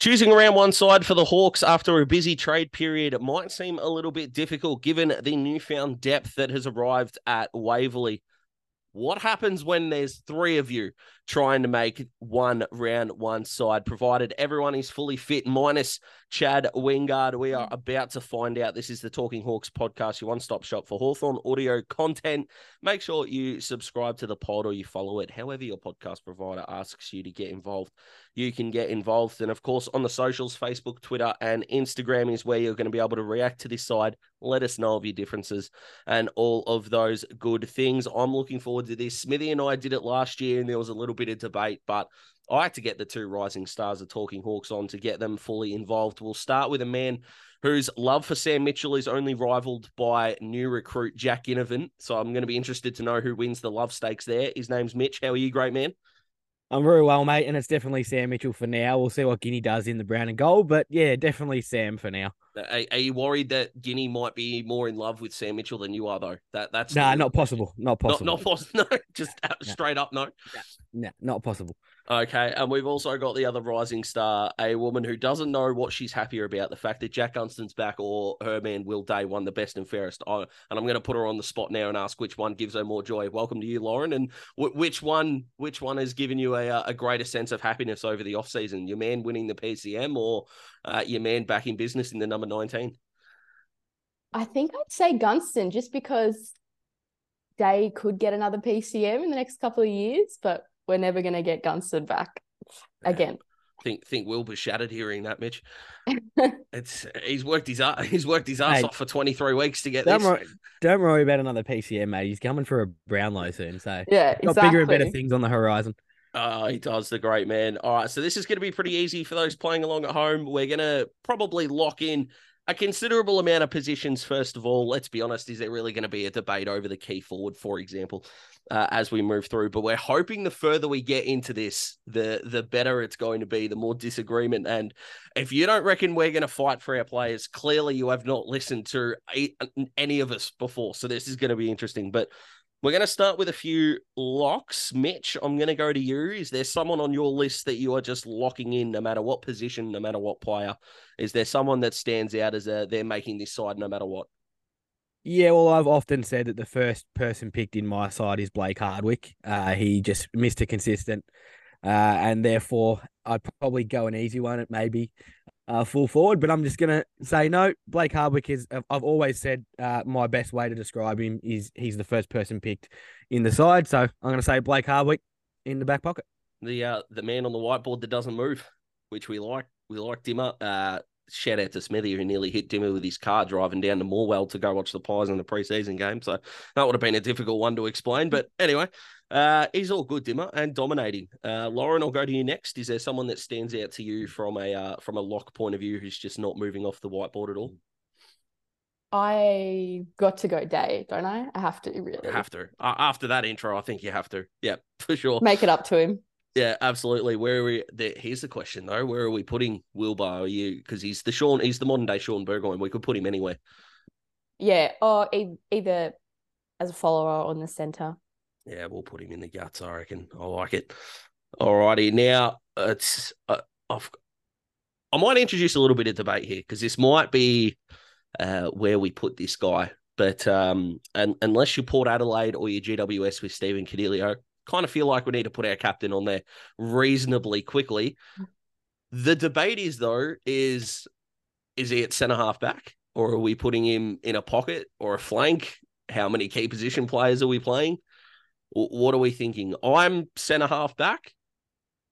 Choosing around one side for the Hawks after a busy trade period might seem a little bit difficult given the newfound depth that has arrived at Waverley. What happens when there's three of you trying to make one round one side, provided everyone is fully fit, minus Chad Wingard? We are about to find out. This is the Talking Hawks podcast, your one stop shop for Hawthorn audio content. Make sure you subscribe to the pod or you follow it, however, your podcast provider asks you to get involved. You can get involved. And of course, on the socials, Facebook, Twitter, and Instagram is where you're going to be able to react to this side. Let us know of your differences and all of those good things. I'm looking forward to this. Smithy and I did it last year, and there was a little bit of debate, but I had to get the two rising stars of Talking Hawks on to get them fully involved. We'll start with a man whose love for Sam Mitchell is only rivaled by new recruit Jack Ginnivan. So I'm going to be interested to know who wins the love stakes there. His name's Mitch. How are you, great man? I'm very well, mate, and it's definitely Sam Mitchell for now. We'll see what Guinea does in the brown and gold, but yeah, definitely Sam for now. Are, are you worried that Guinea might be more in love with Sam Mitchell than you are, though? That that's nah, not possible. Not possible. Not, not possible. No, just straight up, no. No, not possible. Okay, and we've also got the other rising star, a woman who doesn't know what she's happier about the fact that Jack Gunston's back or her man Will Day won the best and fairest. Oh, and I'm going to put her on the spot now and ask which one gives her more joy. Welcome to you, Lauren, and w- which one which one has given you a, uh, a greater sense of happiness over the off season? Your man winning the PCM or uh, your man back in business in the number 19? I think I'd say Gunston just because Day could get another PCM in the next couple of years, but we're never going to get Gunston back again. think think Will be shattered hearing that, Mitch. it's he's worked his he's worked his ass off for twenty three weeks to get don't this. Worry, don't worry about another PCM, mate. He's coming for a Brownlow soon, so yeah, got exactly. bigger and better things on the horizon. Oh, he does the great man. All right, so this is going to be pretty easy for those playing along at home. We're going to probably lock in a considerable amount of positions. First of all, let's be honest, is there really going to be a debate over the key forward, for example, uh, as we move through? But we're hoping the further we get into this, the the better it's going to be, the more disagreement. And if you don't reckon we're going to fight for our players, clearly you have not listened to any of us before. So this is going to be interesting. But we're going to start with a few locks. Mitch, I'm going to go to you. Is there someone on your list that you are just locking in no matter what position, no matter what player? Is there someone that stands out as a, they're making this side no matter what? Yeah, well, I've often said that the first person picked in my side is Blake Hardwick. Uh, he just missed a consistent, uh, and therefore I'd probably go an easy one at maybe uh, full forward. But I'm just gonna say no. Blake Hardwick is. I've always said uh, my best way to describe him is he's the first person picked in the side. So I'm gonna say Blake Hardwick in the back pocket. The uh, the man on the whiteboard that doesn't move, which we like. We like Dimmer. Uh, shout out to Smithy who nearly hit Dimmer with his car driving down to Morwell to go watch the Pies in the preseason game. So that would have been a difficult one to explain. But anyway, uh, he's all good, Dimmer, and dominating. Uh, Lauren, I'll go to you next. Is there someone that stands out to you from a uh, from a lock point of view who's just not moving off the whiteboard at all? I got to go day, don't I? I have to really. You have to. After that intro, I think you have to. Yeah, for sure. Make it up to him. Yeah, absolutely. Where are we? The, here's the question though: Where are we putting Wilbur? Are you because he's the Shaun, he's the modern day Shaun Burgoyne. We could put him anywhere. Yeah, or e- either as a follower or in the center. Yeah, we'll put him in the guts. I reckon. I like it. All righty. Now it's uh, I've, I might introduce a little bit of debate here because this might be uh, where we put this guy. But um, and unless you Port Adelaide or your GWS with Stephen Coniglio, kind of feel like we need to put our captain on there reasonably quickly. The debate is though, is is he at centre half back or are we putting him in a pocket or a flank? How many key position players are we playing? What are we thinking? I'm centre half back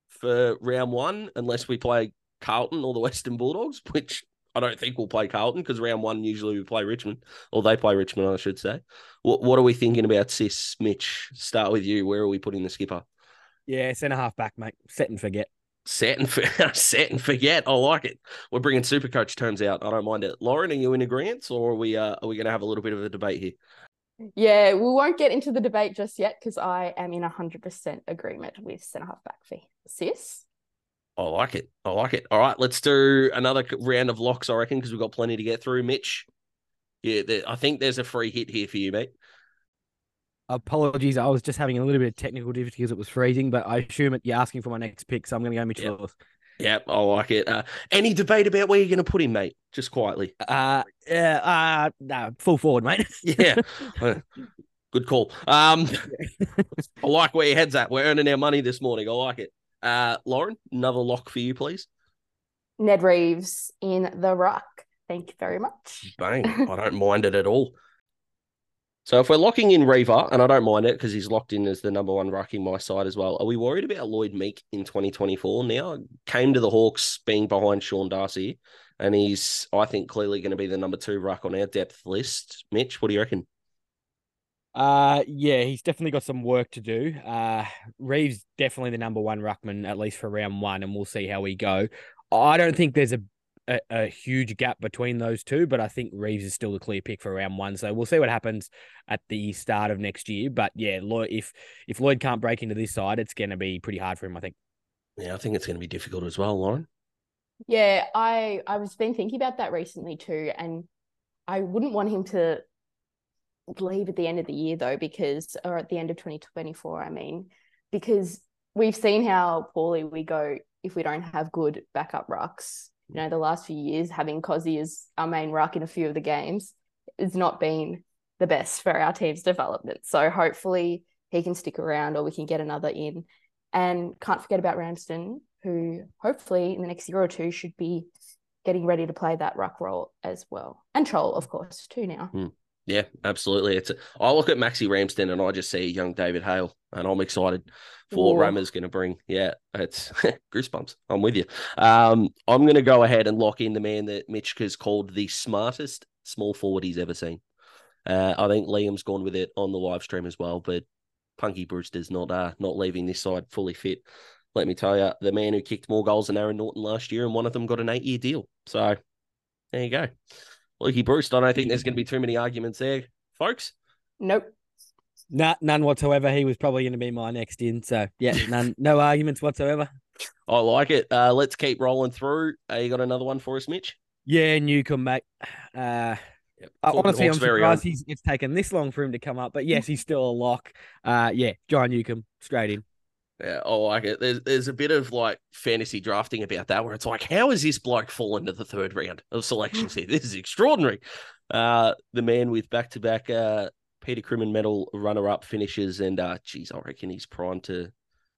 for round one, unless we play Carlton or the Western Bulldogs, which I don't think we'll play Carlton because round one usually we play Richmond, or they play Richmond, I should say. What What are we thinking about Sis Mitch? Start with you. Where are we putting the skipper? Yeah, centre half back, mate. Set and forget. Set and for, set and forget. I like it. We're bringing super coach terms out. I don't mind it. Lauren, are you in agreement, or are we uh, are we going to have a little bit of a debate here? Yeah, we won't get into the debate just yet because I am in hundred percent agreement with centre half back fee. Sis. I like it. I like it. All right, let's do another round of locks, I reckon, because we've got plenty to get through. Mitch, yeah, there, I think there's a free hit here for you, mate. Apologies, I was just having a little bit of technical difficulties. It was freezing, but I assume it, you're asking for my next pick, so I'm going to go Mitch Yep. Lewis. Yeah, I like it. Uh, any debate about where you're going to put him, mate? Just quietly. Uh, yeah, uh, nah, full forward, mate. Yeah. Uh, Good call. Um, I like where your head's at. We're earning our money this morning. I like it. Uh, Lauren, another lock for you, please. Ned Reeves in the ruck. Thank you very much. Bang. I don't mind it at all. So if we're locking in Reaver, and I don't mind it because he's locked in as the number one rucking my side as well, are we worried about Lloyd Meek in 2024 now? Came to the Hawks being behind Sean Darcy, and he's, I think, clearly going to be the number two ruck on our depth list. Mitch, what do you reckon? Uh, yeah, he's definitely got some work to do. Uh, Reeves definitely the number one ruckman at least for round one, and we'll see how we go. I don't think there's a, a, a huge gap between those two, but I think Reeves is still the clear pick for round one. So we'll see what happens at the start of next year. But yeah, Lloyd, if if Lloyd can't break into this side, it's going to be pretty hard for him. I think. Yeah, I think it's going to be difficult as well, Lauren. Yeah, I I was been thinking about that recently too, and I wouldn't want him to leave at the end of the year though, because or at the end of 2024, I mean, because we've seen how poorly we go if we don't have good backup rucks. You know, the last few years having Cozzy as our main ruck in a few of the games has not been the best for our team's development. So hopefully he can stick around or we can get another in. And can't forget about Ramsden, who hopefully in the next year or two should be getting ready to play that ruck role as well. And Troll, of course, too now. Hmm. Yeah, absolutely. It's a, I look at Maxi Ramsden and I just see young David Hale, and I'm excited for what Rama's going to bring. Yeah, it's goosebumps. I'm with you. Um, I'm going to go ahead and lock in the man that Mitchka's called the smartest small forward he's ever seen. Uh, I think Liam's gone with it on the live stream as well, but Punky Brewster's not uh, not leaving this side fully fit. Let me tell you, the man who kicked more goals than Aaron Naughton last year, and one of them got an eight year deal. So there you go. Lukey Breust, I don't think there's going to be too many arguments there, folks. Nope. Nah, none whatsoever. He was probably going to be my next in. So yeah, none, no arguments whatsoever. I like it. Uh, let's keep rolling through. Uh, you got another one for us, Mitch? Yeah, Newcombe, mate. Uh, yep. honestly, I'm surprised he's, it's taken this long for him to come up. But yes, he's still a lock. Uh, yeah, John Newcombe, straight in. Yeah, I like it. There's there's a bit of like fantasy drafting about that where it's like, how is this bloke fallen to the third round of selections here? This is extraordinary. Uh, the man with back to back uh Peter Crimmins medal runner up finishes, and uh, geez, I reckon he's primed to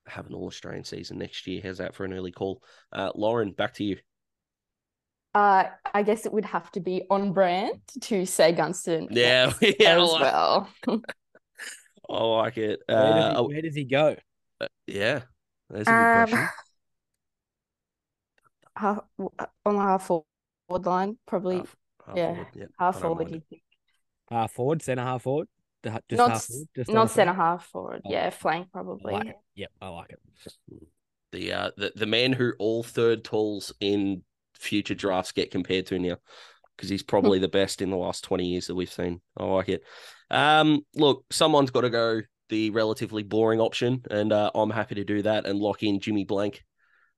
have an All Australian season next year. How's that for an early call? Uh, Lauren, back to you. Uh, I guess it would have to be on brand to say Gunston. Yeah, yeah as well. I like it. Uh, where, does he, where, does he, go? Uh, yeah, that's a um, good question. Half, on the half forward line, probably. Half, half yeah, forward, yeah, half forward. You think? Half forward, centre half forward. Just not half forward, just not centre half forward. Oh. Yeah, flank probably. I like yep, I like it. The uh the, the man who all third talls in future drafts get compared to now because he's probably the best in the last 20 years that we've seen. I like it. Um, look, someone's got to go the relatively boring option, and uh, I'm happy to do that and lock in Jimmy Blanck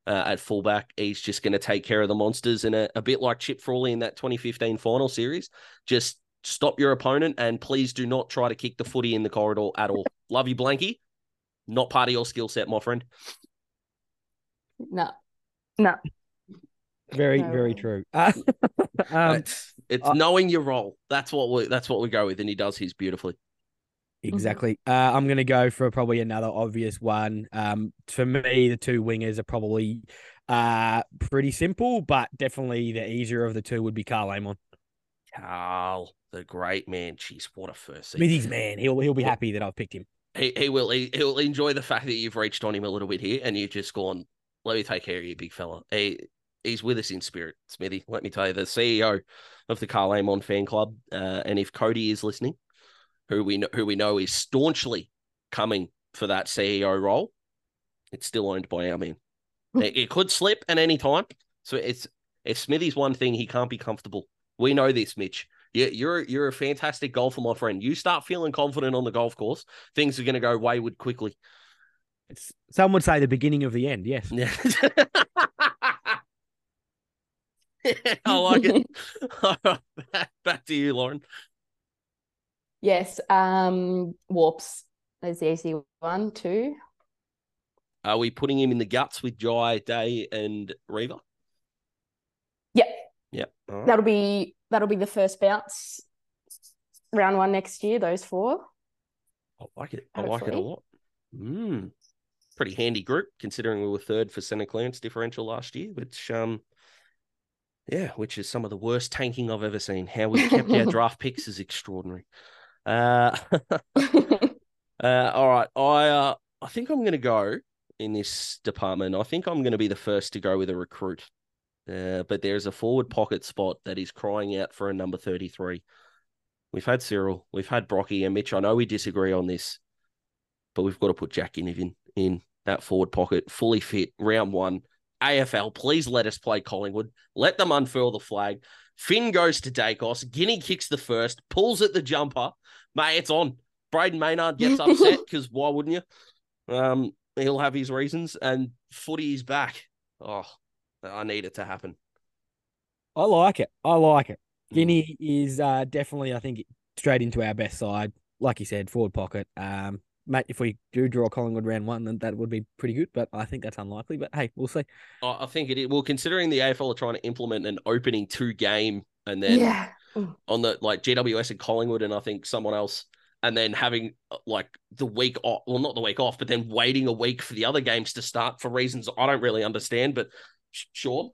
uh, at fullback. He's just going to take care of the monsters, and a, a bit like Chip Frawley in that 2015 final series, just stop your opponent and please do not try to kick the footy in the corridor at all. Love you, Blanky. Not part of your skill set, my friend. No, no. Very, no. very true. Uh, um, it's, it's uh, knowing your role. That's what we. That's what we go with, and he does his beautifully. Exactly. Uh, I'm going to go for probably another obvious one. Um, for me, the two wingers are probably uh pretty simple, but definitely the easier of the two would be Karl Amon. Karl, the great man. Jeez, what a first season. Smithy's man. He'll he'll be happy that I've picked him. He he will he, he'll enjoy the fact that you've reached on him a little bit here and you've just gone, let me take care of you, big fella. He he's with us in spirit, Smithy. Let me tell you, the CEO of the Karl Amon fan club. Uh, and if Cody is listening, who we know who we know is staunchly coming for that CEO role, it's still owned by our man. it, could slip at any time. So it's if Smithy's one thing, he can't be comfortable. We know this, Mitch. Yeah, you're you're a fantastic golfer, my friend. You start feeling confident on the golf course, things are going to go wayward quickly. It's, some would say the beginning of the end. Yes. Yeah. Oh, I like it. back, back to you, Lauren. Yes. Um, Worps. There's the easy one too. Are we putting him in the guts with Jai, Day, and Reaver? Yep. Yep. Right. that'll be that'll be the first bounce round one next year. Those four. I like it. I like it a lot. Mm. Pretty handy group considering we were third for centre clearance differential last year, which um yeah, which is some of the worst tanking I've ever seen. How we kept our draft picks is extraordinary. Uh, uh all right. I uh I think I'm gonna go in this department. I think I'm gonna be the first to go with a recruit. Uh, but there's a forward pocket spot that is crying out for a number 33. We've had Cyril, we've had Brocky and Mitch. I know we disagree on this, but we've got to put Jack Ginnivan in that forward pocket, fully fit, round one. AFL, please let us play Collingwood. Let them unfurl the flag. Finn goes to Daicos. Guinea kicks the first, pulls at the jumper. Mate, it's on. Brayden Maynard gets upset because why wouldn't you? Um, he'll have his reasons, and footy is back. Oh, I need it to happen. I like it. I like it. Mm. Guinea is uh, definitely, I think, straight into our best side. Like you said, forward pocket. Um, mate, if we do draw Collingwood round one, then that would be pretty good. But I think that's unlikely. But hey, we'll see. I I think it is. Well, considering the AFL are trying to implement an opening two game and then yeah. on the like GWS and Collingwood and I think someone else, and then having like the week off. Well, not the week off, but then waiting a week for the other games to start for reasons I don't really understand. But sh- sure,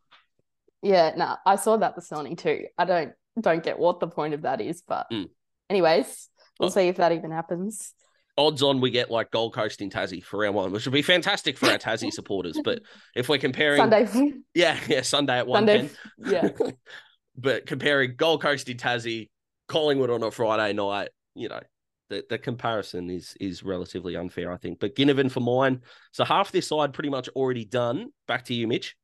Yeah, no, I saw that this morning too. I don't don't get what the point of that is, but Mm. anyways, we'll Oh. see if that even happens. Odds on we get like Gold Coast in Tassie for round one, which would be fantastic for our Tassie supporters. But if we're comparing, Sunday, yeah, yeah, Sunday at one Sunday, yeah, but comparing Gold Coast in Tassie, Collingwood on a Friday night, you know, the, the comparison is is relatively unfair, I think. But Ginnivan for mine. So half this side pretty much already done. Back to you, Mitch.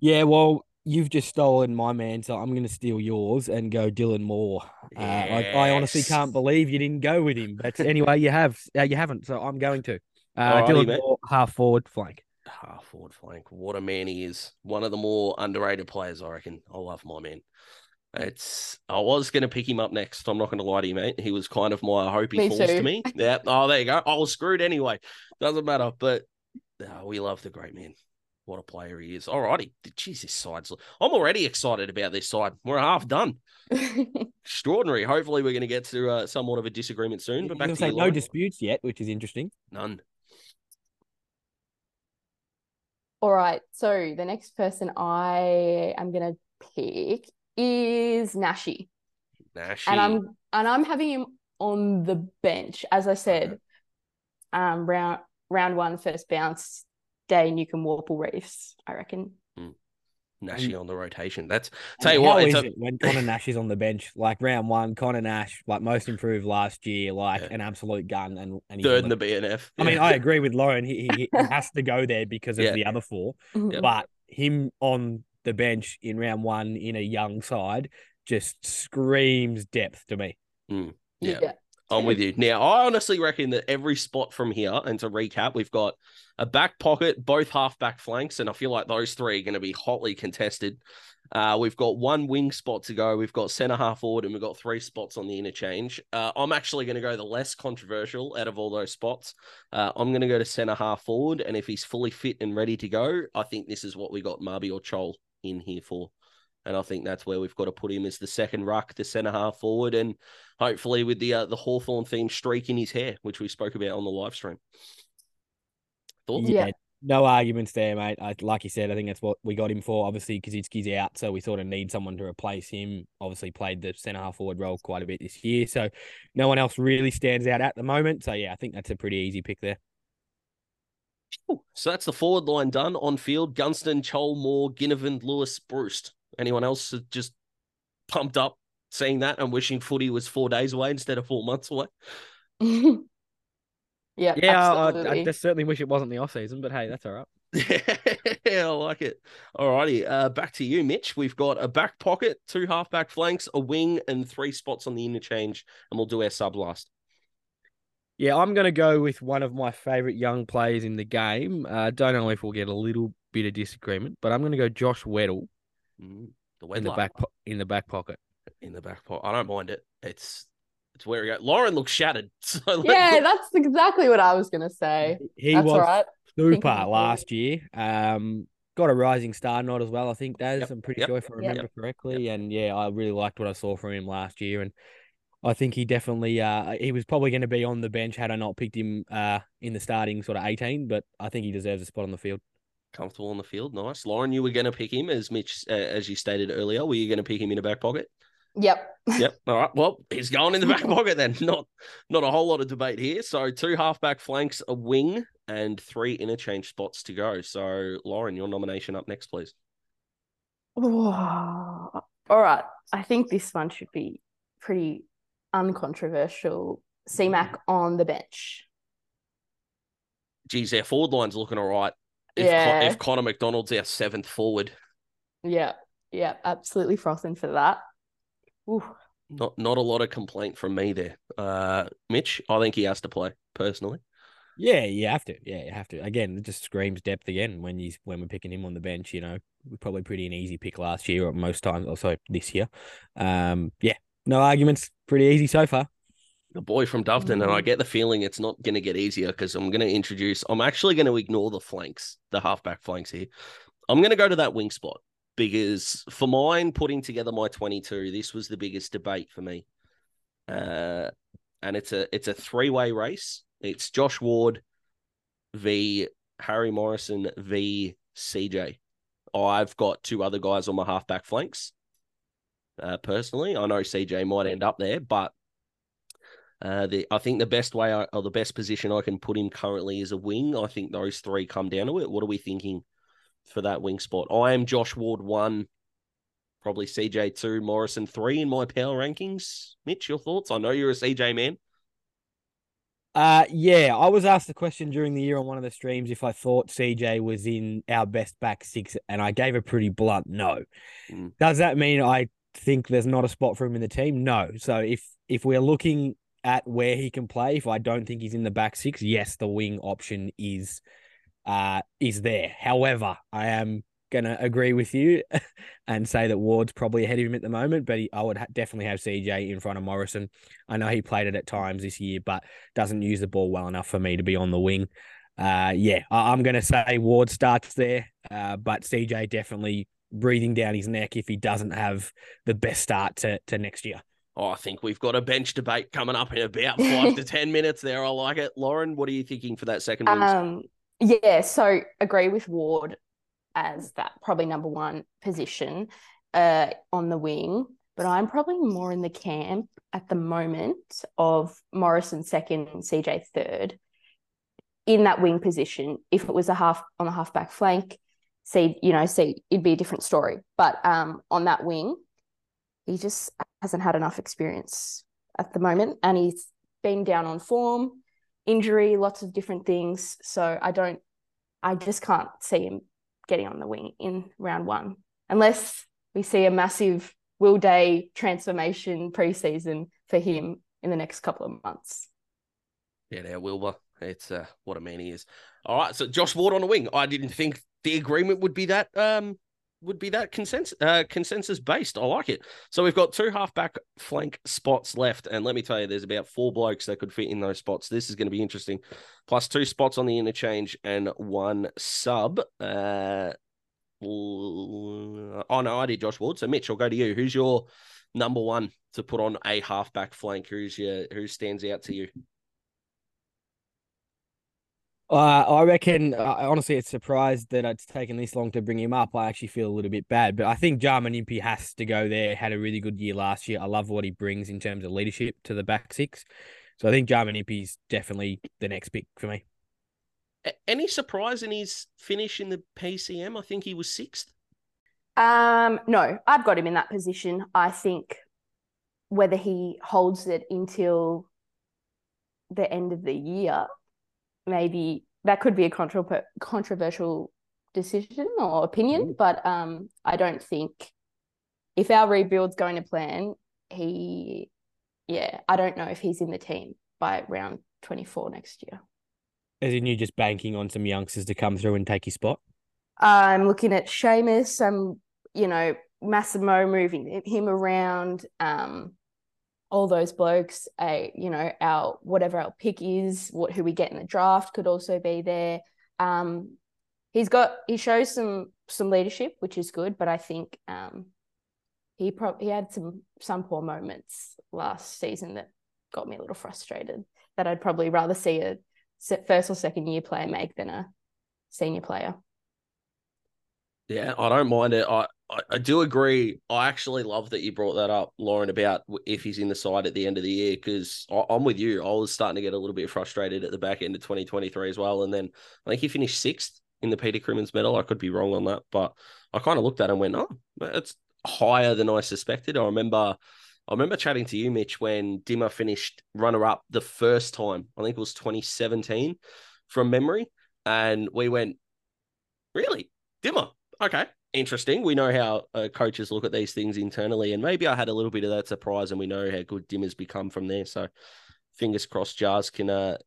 Yeah, well, you've just stolen my man, so I'm going to steal yours and go Dylan Moore. Uh, I, I honestly can't believe you didn't go with him, but anyway, you have. Uh, you haven't, so I'm going to. Uh, Alrighty, Dylan mate. Moore, half forward flank. Half forward flank. What a man he is. One of the more underrated players, I reckon. I love my man. It's I was gonna pick him up next. I'm not gonna lie to you, mate. He was kind of my hope he Me falls to me. Yeah. Oh, there you go. I was screwed anyway. Doesn't matter. But uh, we love the great man. What a player he is. Alrighty. Jeez, this side's I'm already excited about this side. We're half done. Extraordinary. Hopefully we're gonna get to uh, somewhat of a disagreement soon. But I'm back to to say you, no Lauren. disputes yet, which is interesting. None. All right. So the next person I am gonna pick is Nashi, Nashi. and I'm and I'm having him on the bench. As I said, Okay. um, round round one, first bounce, day can Worpel Reefs. I reckon. Nashi on the rotation. That's And tell you what, it's is a, it when Connor Nash is on the bench? Like round one, Connor Nash, like most improved last year, like Yeah. an absolute gun, and, and he's third on in the BNF. I mean, I agree with Lauren. He, he, he has to go there because of Yeah. the other four. Mhm. But him on the bench in round one in a young side just screams depth to me. Yeah. I'm with you. Now, I honestly reckon that every spot from here, and to recap, we've got a back pocket, both half back flanks, and I feel like those three are going to be hotly contested. Uh, we've got one wing spot to go. We've got centre half forward, and we've got three spots on the interchange. Uh, I'm actually going to go the less controversial out of all those spots. Uh, I'm going to go to centre half forward, and if he's fully fit and ready to go, I think this is what we got Marby or Chol in here for. And I think that's where we've got to put him as the second ruck, the centre half forward, and hopefully with the uh, the Hawthorn theme streak in his hair, which we spoke about on the live stream. Thoughts? Yeah. No arguments there, mate. I, like you said, I think that's what we got him for. Obviously, Koschitzke's out, so we sort of need someone to replace him. Obviously, played the centre half forward role quite a bit this year, so no one else really stands out at the moment. So yeah, I think that's a pretty easy pick there. So that's the forward line done on field. Gunston, Chol, Moore, Ginnivan, Lewis, Breust. Anyone else just pumped up seeing that and wishing footy was four days away instead of four months away? yeah, Yeah, I, I absolutely. just certainly wish it wasn't the off season, but hey, that's all right. yeah, I like it. All righty. Uh, back to you, Mitch. We've got a back pocket, two half back flanks, a wing, and three spots on the interchange, and we'll do our sub last. Yeah, I'm going to go with one of my favorite young players in the game. Uh, don't know if we'll get a little bit of disagreement, but I'm going to go Josh Weddle Mm, the in the back po- in the back pocket. in the back pocket. I don't mind it. It's it's where we go. Lauren looks shattered. So let- yeah, that's exactly what I was gonna say. He that's was all right. Super last year. Um, got a rising star nod as well. I think Daz. Yep, I'm pretty yep, sure if I yep, remember correctly. And yeah, I really liked what I saw from him last year. And I think he definitely uh he was probably going to be on the bench had I not picked him uh in the starting sort of 18. But I think he deserves a spot on the field. Comfortable on the field, nice. Lauren, you were going to pick him as Mitch, uh, as you stated earlier. Were you going to pick him in the back pocket? Yep. yep. All right. Well, he's going in the back pocket then. Not not a whole lot of debate here. So two halfback flanks, a wing, and three interchange spots to go. So Lauren, your nomination up next, please. All right. I think this one should be pretty uncontroversial. CMAC on the bench. Geez, their forward line's looking all right. If, Yeah. Con- if Connor Macdonald's our seventh forward, Yeah. Yeah. Absolutely frothing for that. Ooh. not not a lot of complaint from me there. Uh, Mitch, I think he has to play personally. Yeah, you have to. Yeah, you have to. Again, it just screams depth again when you when we're picking him on the bench. You know, probably pretty an easy pick last year or most times. Also this year. Um, yeah, no arguments. Pretty easy so far. The boy from Doveton, and I Mm. get the feeling it's not going to get easier because I'm going to introduce. I'm actually going to ignore the flanks, the halfback flanks here. I'm going to go to that wing spot because for mine, putting together my 22, this was the biggest debate for me. Uh, and it's a it's a three way race. It's Josh Ward v Harry Morrison v CJ. I've got two other guys on my halfback flanks. Uh, personally, I know CJ might end up there, but uh, the I think the best way I, or the best position I can put him currently is a wing. I think those three come down to it. What are we thinking for that wing spot? I am Josh Ward one, probably CJ two, Morrison three in my power rankings. Mitch, your thoughts? I know you're a CJ man. Uh, yeah, I was asked the question during the year on one of the streams if I thought CJ was in our best back six, and I gave a pretty blunt no. Mm. Does that mean I think there's not a spot for him in the team? No. So if if we're looking at where he can play, if I don't think he's in the back six, yes, the wing option is uh is there. However, I am gonna agree with you and say that Ward's probably ahead of him at the moment, but he, I would ha- definitely have CJ in front of Morrison. I know he played it at times this year, but doesn't use the ball well enough for me to be on the wing. Uh, yeah, I- I'm going to say Ward starts there, uh, but CJ definitely breathing down his neck if he doesn't have the best start to, to next year. Oh, I think we've got a bench debate coming up in about five to ten minutes. There, I like it. Lauren, what are you thinking for that second? Um, yeah, so agree with Ward as that probably number one position uh, on the wing, but I'm probably more in the camp at the moment of Morrison second, CJ third in that wing position. If it was a half on the halfback flank, see, you know, see, it'd be a different story. But um, on that wing, he just hasn't had enough experience at the moment, and he's been down on form injury, lots of different things. So I don't, I just can't see him getting on the wing in round one unless we see a massive Will Day transformation preseason for him in the next couple of months. Yeah, there, Wilbur. It's uh, what a man he is. All right, so Josh Ward on the wing. I didn't think the agreement would be that um would be that consensus uh, consensus based. I like it. So we've got two halfback flank spots left, and let me tell you, there's about four blokes that could fit in those spots. This is going to be interesting. Plus two spots on the interchange and one sub. Uh, oh no, I did Josh Ward. So Mitch, I'll go to you. Who's your number one to put on a halfback flank? Who's your who stands out to you? Uh, I reckon, uh, honestly, it's surprised that it's taken this long to bring him up. I actually feel a little bit bad, but I think Jarman Impey has to go there. Had a really good year last year. I love what he brings in terms of leadership to the back six. So I think Jarman Impey's definitely the next pick for me. Any surprise in his finish in the PCM? I think he was sixth. Um, no, I've got him in that position. I think whether he holds it until the end of the year, maybe that could be a contro- controversial decision or opinion, but um, I don't think if our rebuild's going to plan, he, yeah, I don't know if he's in the team by round 24 next year. As in, you just banking on some youngsters to come through and take his spot. I'm looking at Seamus. I'm, you know, Massimo moving him around. Um, all those blokes. A, you know, our whatever our pick is, what who we get in the draft could also be there. Um, he's got he shows some some leadership, which is good, but I think um, he probably he had some some poor moments last season that got me a little frustrated. That I'd probably rather see a first or second year player make than a senior player. Yeah, I don't mind it. I, I, I do agree. I actually love that you brought that up, Lauren, about if he's in the side at the end of the year, because I'm with you. I was starting to get a little bit frustrated at the back end of 2023 as well. And then I think he finished sixth in the Peter Crimmins medal. I could be wrong on that, but I kind of looked at it and went, oh, it's higher than I suspected. I remember. I remember chatting to you, Mitch, when Dimmer finished runner up the first time. I think it was 2017 from memory. And we went, Really? Dimmer? okay, interesting. We know how uh, coaches look at these things internally, and maybe I had a little bit of that surprise, and we know how good Dimmer's become from there. So, fingers crossed, Jars can uh,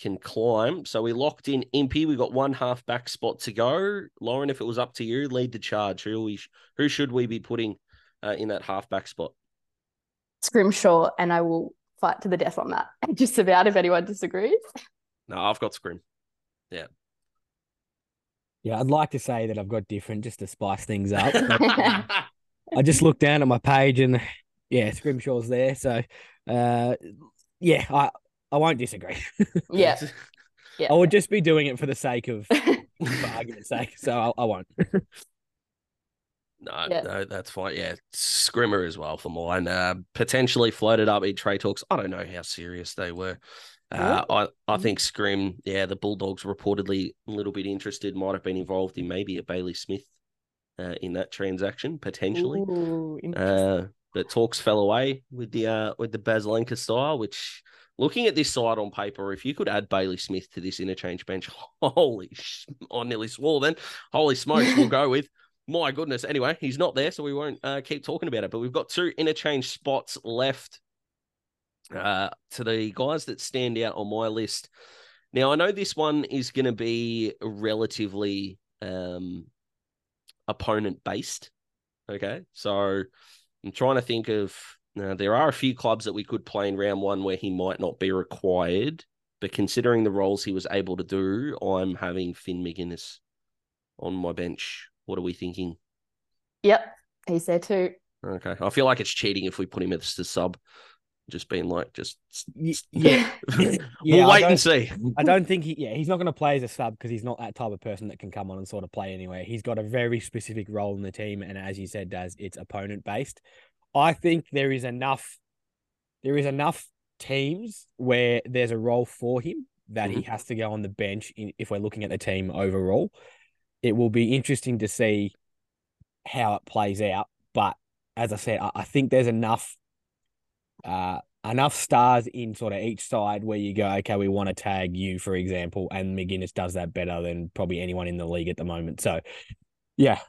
can climb. So we locked in Impey. We got one half back spot to go. Lauren, if it was up to you, lead the charge. Who we who should we be putting uh, in that half back spot? Scrimshaw, and I will fight to the death on that. Just about if anyone disagrees. No, I've got Scrim. Yeah. Yeah, I'd like to say that I've got different just to spice things up. I just looked down at my page and yeah, Scrimshaw's there. So uh, yeah, I I won't disagree. yeah. yeah. I would just be doing it for the sake of for argument's sake. So I, I won't. No, yeah. no, that's fine. Yeah, Scrimmer as well for mine. Uh, potentially floated up in trade talks. I don't know how serious they were. Uh, I, I think Scrim, yeah, the Bulldogs reportedly a little bit interested, might have been involved in maybe a Bailey Smith uh, in that transaction potentially. Ooh, uh, but talks fell away with the uh, with the Baslenka style, which looking at this side on paper, if you could add Bailey Smith to this interchange bench, holy, sh- I nearly swore then. Holy smokes, we'll go with. My goodness. Anyway, he's not there, so we won't uh, keep talking about it. But we've got two interchange spots left uh, to the guys that stand out on my list. Now, I know this one is going to be relatively um, opponent based. Okay. So I'm trying to think of, now, there are a few clubs that we could play in round one where he might not be required. But considering the roles he was able to do, I'm having Finn Maginness on my bench. What are we thinking? Yep. He's there too. Okay. I feel like it's cheating if we put him as the sub just being like, just yeah, we'll yeah, wait and see. I don't think he, yeah, he's not going to play as a sub because he's not that type of person that can come on and sort of play anywhere. He's got a very specific role in the team, and as you said, does it's opponent based. I think there is enough, there is enough teams where there's a role for him that mm-hmm. he has to go on the bench. In, if we're looking at the team overall, it will be interesting to see how it plays out. But as I said, I, I think there's enough uh, enough stars in sort of each side where you go, okay, we want to tag you, for example, and Maginness does that better than probably anyone in the league at the moment. So, yeah,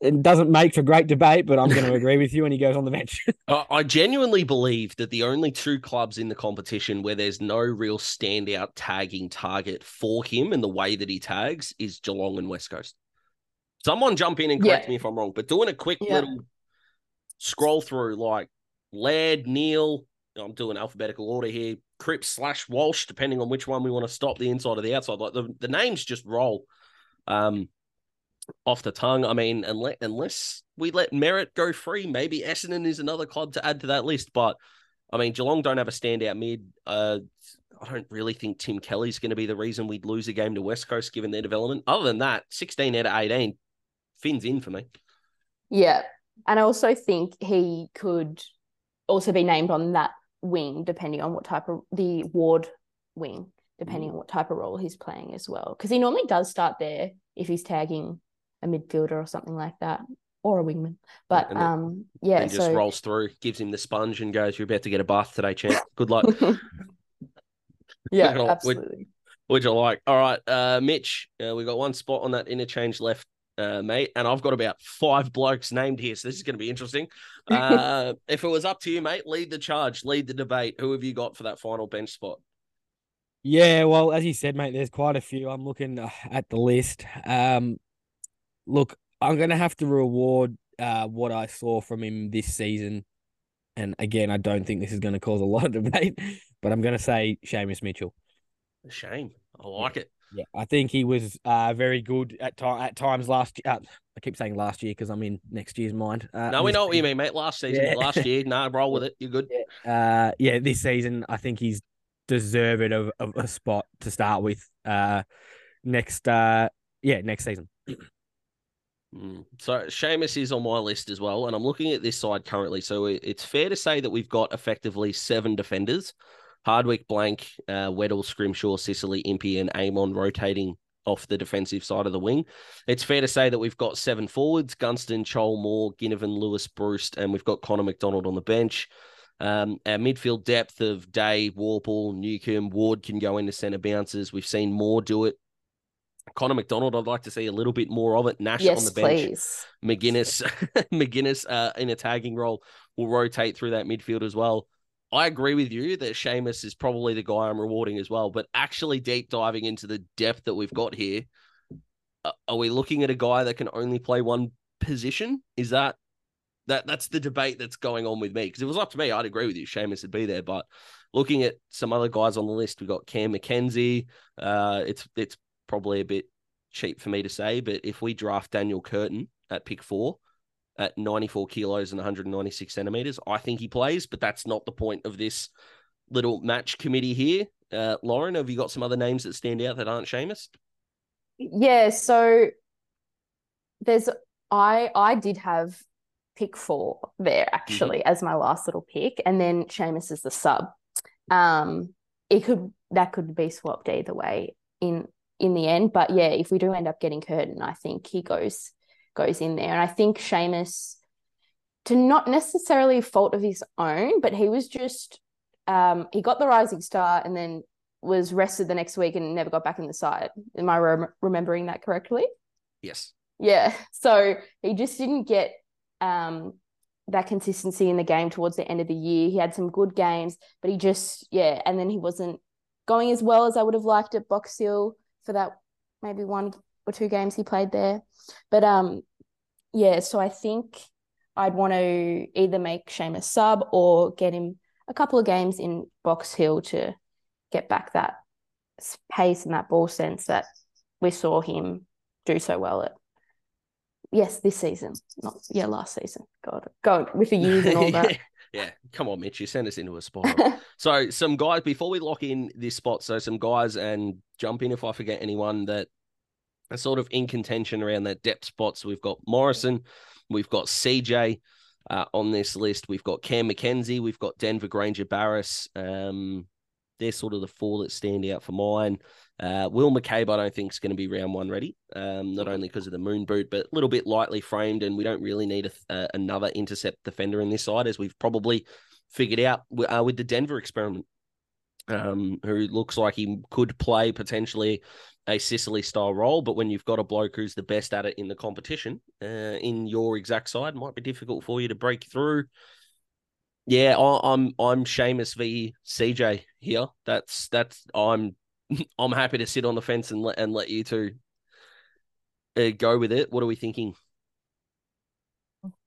it doesn't make for great debate, but I'm going to agree with you when he goes on the bench. I genuinely believe that the only two clubs in the competition where there's no real standout tagging target for him and the way that he tags is Geelong and West Coast. Someone jump in and correct yeah. me if I'm wrong, but doing a quick yeah. little scroll through, like Laird, Neale, I'm doing alphabetical order here. Cripps slash Walsh, depending on which one we want to stop, the inside or the outside. Like the, the names just roll um, off the tongue. I mean, unless, unless we let Merrett go free, maybe Essendon is another club to add to that list. But I mean, Geelong don't have a standout mid. Uh, I don't really think Tim Kelly's going to be the reason we'd lose a game to West Coast given their development. Other than that, 16 out of 18, Finn's in for me. Yeah. And I also think he could also be named on that wing, depending on what type of the ward wing, depending mm. on what type of role he's playing as well. Because he normally does start there if he's tagging a midfielder or something like that, or a wingman. But and um, yeah, and just rolls through, gives him the sponge, and goes, "You're about to get a bath today, champ. Good luck." yeah, absolutely. Which I like. All right, uh, Mitch, uh, we got one spot on that interchange left uh, mate, and I've got about five blokes named here, so this is going to be interesting. Uh, if it was up to you, mate, lead the charge, lead the debate. Who have you got for that final bench spot? Yeah, well, as you said, mate, there's quite a few. I'm looking uh, at the list. Um, look, I'm going to have to reward uh, what I saw from him this season. And again, I don't think this is going to cause a lot of debate, but I'm going to say Seamus Mitchell. Shame. I like it. Yeah, I think he was uh, very good at time at times last. Uh, I keep saying last year because I'm in next year's mind. Uh, no, we know what you mean, mate. Last season, Yeah. last year, nah, roll with it. You're good. Uh, yeah, this season I think he's deserved of, of a spot to start with. Uh, next, uh, yeah, next season. Mm. So Seamus is on my list as well, and I'm looking at this side currently. So it's fair to say that we've got effectively seven defenders: Hardwick, Blanck, uh, Weddle, Scrimshaw, Sicily, Impey, and Amon rotating off the defensive side of the wing. It's fair to say that we've got seven forwards: Gunston, Chol, Moore, Ginnivan, Lewis, Breust, and we've got Connor Macdonald on the bench. Um, our midfield depth of Day, Worpel, Newcombe, Ward can go into centre bounces. We've seen Moore do it. Connor Macdonald, I'd like to see a little bit more of it. Nash on the bench. please. Maginness, Maginness uh, in a tagging role will rotate through that midfield as well. I agree with you that Seamus is probably the guy I'm rewarding as well. But actually, deep diving into the depth that we've got here, are we looking at a guy that can only play one position? Is that that that's the debate that's going on with me? Because it was up to me, I'd agree with you. Seamus would be there. But looking at some other guys on the list, we've got Cam Mackenzie. Uh, it's it's probably a bit cheap for me to say, but if we draft Daniel Curtin at pick four at 94 kilos and 196 centimeters, I think he plays, but that's not the point of this little match committee here. Uh, Lauren, have you got some other names that stand out that aren't Seamus? Yeah, so there's I I did have pick four there actually as my last little pick, and then Seamus is the sub. Um, it could that could be swapped either way in in the end, but yeah, if we do end up getting Curtin, I think he goes goes in there, and I think Seamus, to not necessarily fault of his own, but he was just um he got the rising star and then was rested the next week and never got back in the side. Am I rem- remembering that correctly? Yes. Yeah. So he just didn't get um, that consistency in the game towards the end of the year. He had some good games, but he just, yeah. And then he wasn't going as well as I would have liked at Box Hill for that maybe one or two games he played there. But um, yeah. So I think I'd want to either make Seamus sub or get him a couple of games in Box Hill to get back that pace and that ball sense that we saw him do so well at. Yes, this season, not yeah, last season. God, God, with the years and all that. yeah. Come on, Mitch. You sent us into a spot. so some guys before we lock in this spot, so some guys and jump in if I forget anyone that are sort of in contention around that depth spot. So we've got Morrison, we've got CJ uh, on this list, we've got Cam Mackenzie, we've got Denver Grainger-Barras. Um, they're sort of the four that stand out for mine. Uh, Will McCabe, I don't think is going to be round one ready. Um, not only because of the moon boot, but a little bit lightly framed, and we don't really need a, uh, another intercept defender in this side, as we've probably figured out uh, with the Denver experiment. Um, who looks like he could play potentially a Sicily style role, but when you've got a bloke who's the best at it in the competition, uh, in your exact side, might be difficult for you to break through. Yeah, I, I'm I'm Seamus v CJ here. That's that's I'm I'm happy to sit on the fence and let and let you two uh, go with it. What are we thinking?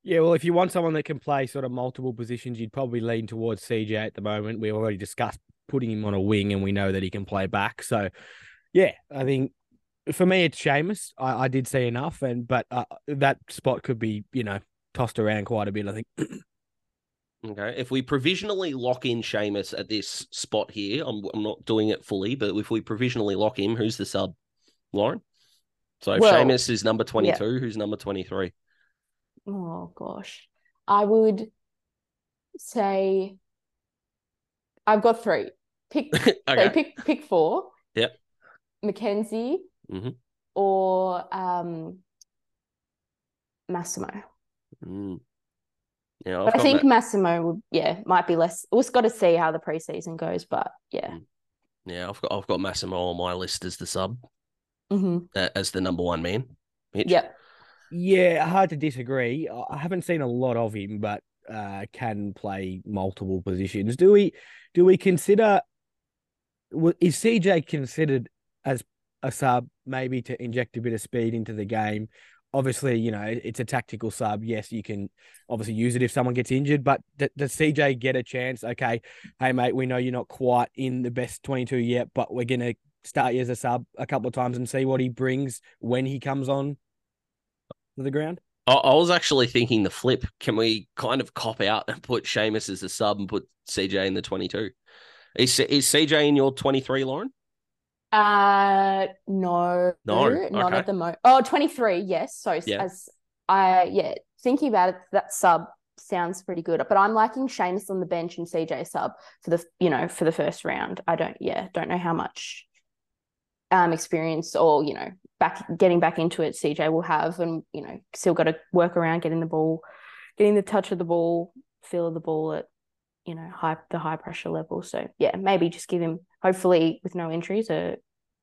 Yeah, well, if you want someone that can play sort of multiple positions, you'd probably lean towards CJ at the moment. We already discussed putting him on a wing, and we know that he can play back. So, yeah, I think for me, it's Seamus. I, I did see enough, and but uh, that spot could be, you know, tossed around quite a bit. I think. Okay, if we provisionally lock in Seamus at this spot here, I'm I'm not doing it fully, but if we provisionally lock him, who's the sub, Lauren? So if Well, Seamus is number twenty two, who's number twenty three? Oh gosh. I would say I've got three. Pick so okay, pick pick four. Yep. Mackenzie Mhm. or um Massimo. Mm. Yeah, I've But I think Ma- Massimo would yeah, might be less we've got to see how the preseason goes, but yeah. Mm. yeah, I've got I've got Massimo on my list as the sub, hmm uh, as the number one man. Mitch? Yep. Yeah, hard to disagree. I I haven't seen a lot of him, but uh, can play multiple positions. Do we do we consider w- is CJ considered as a sub maybe to inject a bit of speed into the game? Obviously, you know it's a tactical sub. Yes, you can obviously use it if someone gets injured, but d- does CJ get a chance? Okay, hey mate, we know you're not quite in the best 22 yet, but we're gonna start you as a sub a couple of times and see what he brings when he comes on to the ground? I, was actually thinking the flip. Can we kind of cop out and put Seamus as a sub and put CJ in the 22? Is, is CJ in your 23, Lauren? Uh, no, No, not okay. at the moment. Oh, 23, yes. So Yeah. as I, yeah, thinking about it, that sub sounds pretty good. But I'm liking Seamus on the bench and CJ sub for the, you know, for the first round. I don't, yeah, don't know how much um experience or you know back getting back into it CJ will have, and you know still got to work around getting the ball, getting the touch of the ball, feel of the ball at you know high the high pressure level. So yeah, maybe just give him hopefully with no injuries uh,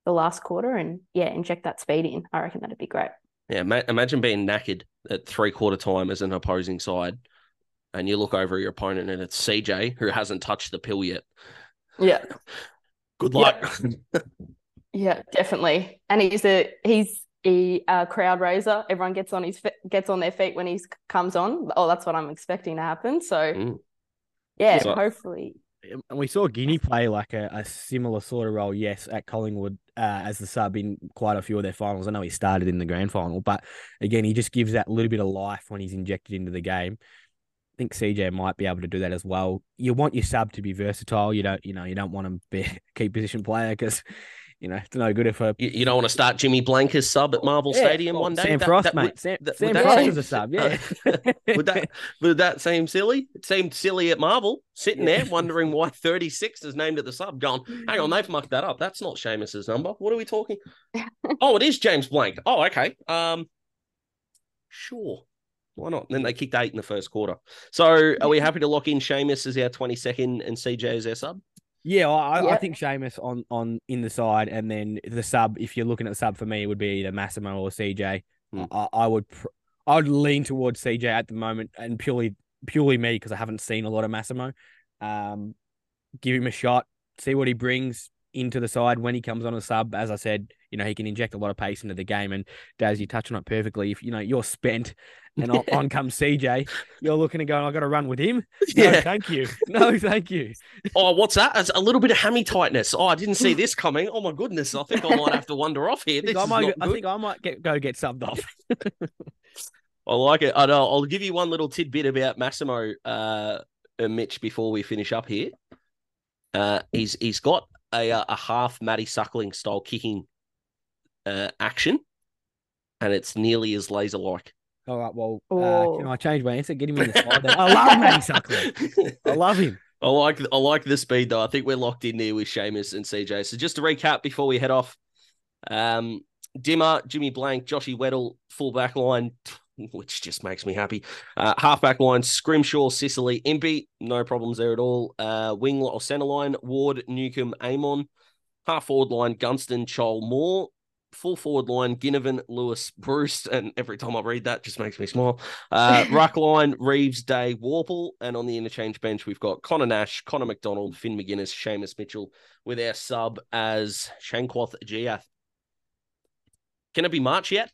the last quarter and yeah inject that speed in. I reckon that'd be great. Yeah, ma- imagine being knackered at three quarter time as an opposing side, and you look over at your opponent and it's CJ who hasn't touched the pill yet. Yeah, Good Yeah. luck. yeah, definitely. And he's a he's a uh, crowd raiser. Everyone gets on his gets on their feet when he comes on. Oh, that's what I'm expecting to happen. So Mm. Yeah, So- hopefully. And we saw Guinea play like a, a similar sort of role, yes, at Collingwood uh, as the sub in quite a few of their finals. I know he started in the grand final, but again, he just gives that little bit of life when he's injected into the game. I think CJ might be able to do that as well. You want your sub to be versatile. You don't, you know, you don't want him to be a key position player because, you know, it's no good if a You, you don't want to start Jimmy Blanck as sub at Marvel Yeah, Stadium one day. Sam That- Frost, that mate. would- Sam, that- Sam Frost seem- is a sub, yeah. would that would that seem silly? It seemed silly at Marvel, sitting there wondering why 36 is named at the sub, going, hang on, they've mucked that up. That's not Seamus's number. What are we talking? oh, it is James Blanck. Oh, okay. Um sure. Why not? Then they kicked eight in the first quarter. So are we happy to lock in Seamus as our 22nd and CJ as our sub? Yeah, I, I Yep. think Seamus on on in the side, and then the sub. If you're looking at the sub for me, it would be either Massimo or CJ. Hmm. I, I would pr- I would lean towards CJ at the moment, and purely purely me because I haven't seen a lot of Massimo. Um, give him a shot, see what he brings into the side when he comes on a sub. As I said, you know he can inject a lot of pace into the game, and Daz, you touched on it perfectly. If you know you're spent, and on, on comes CJ, you're looking and going, I got to run with him. No, Yeah. thank you. No, thank you. Oh, what's that? It's a little bit of hammy tightness. Oh, I didn't see this coming. Oh my goodness. I think I might have to wander off here. I This think I is might, I think I might get go get subbed off. I like it. I know. I'll give you one little tidbit about Massimo, uh, uh, Mitch, before we finish up here. Uh, he's he's got a uh, a half Matty Suckling style kicking uh, action, and it's nearly as laser like. All right, well, uh, Oh. can I change my answer? Get him in the side. Then. I love Matty Suckling. I love him. I like I like the speed though. I think we're locked in there with Seamus and CJ. So just to recap before we head off, um, Dimmer, Jimmy Blanck, Joshy Weddle, full back line, which just makes me happy. Uh, half back line, Scrimshaw, Sicily, Impey, no problems there at all. Uh, wing or centre line, Ward, Newcombe, Amon. Half forward line, Gunston, Chol, Moore. Full forward line, Ginnivan, Lewis, Breust, and every time I read that, just makes me smile. Uh, ruck line, Reeves, Day, Worpel, and on the interchange bench, we've got Connor Nash, Connor Macdonald, Finn Maginness, Seamus Mitchell, with our sub as Changkuoth Jiath. Can it be March yet?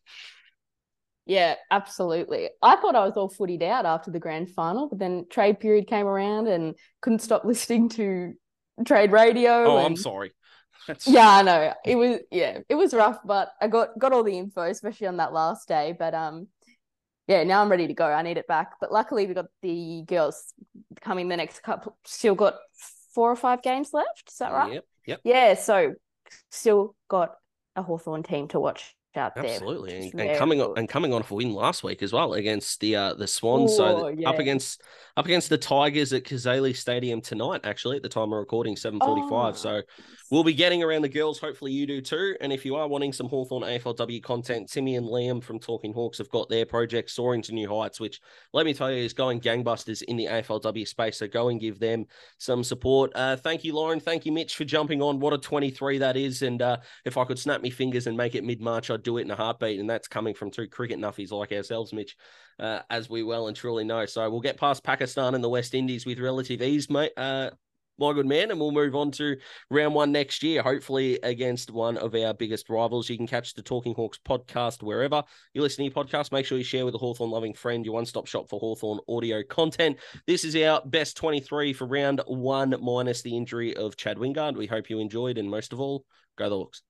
Yeah, absolutely. I thought I was all footied out after the grand final, but then trade period came around and couldn't stop listening to trade radio. Oh, and... I'm sorry. That's... Yeah, I know. It was yeah, it was rough, but I got got all the info, especially on that last day. But um, yeah, now I'm ready to go. I need it back. But luckily, we got the girls coming the next couple. Still got four or five games left. Is that right? Yep. Yep. Yeah. So still got a Hawthorn team to watch out there. Absolutely, and, and coming on and coming on for win last week as well against the uh, the Swans. so Oh, yeah. up against up against the Tigers at Kazali Stadium tonight. Actually, at the time of recording, seven forty five. Oh, So we'll be getting around the girls. Hopefully, you do too. And if you are wanting some Hawthorn AFLW content, Timmy and Liam from Talking Hawks have got their project soaring to new heights, which let me tell you is going gangbusters in the AFLW space. So go and give them some support. Uh, thank you, Lauren. Thank you, Mitch, for jumping on. What a twenty three that is. And uh, if I could snap me fingers and make it mid March, I'd do it in a heartbeat. And that's coming from two cricket nuffies like ourselves, Mitch, uh, as we well and truly know. So we'll get past Pakistan and the West Indies with relative ease, mate. Uh, my good man. And we'll move on to round one next year, hopefully against one of our biggest rivals. You can catch the Talking Hawks podcast wherever you listen to your podcast. Make sure you share with a Hawthorn loving friend, your one stop shop for Hawthorn audio content. This is our best 23 for round one, minus the injury of Chad Wingard. We hope you enjoyed, and most of all, go the Hawks.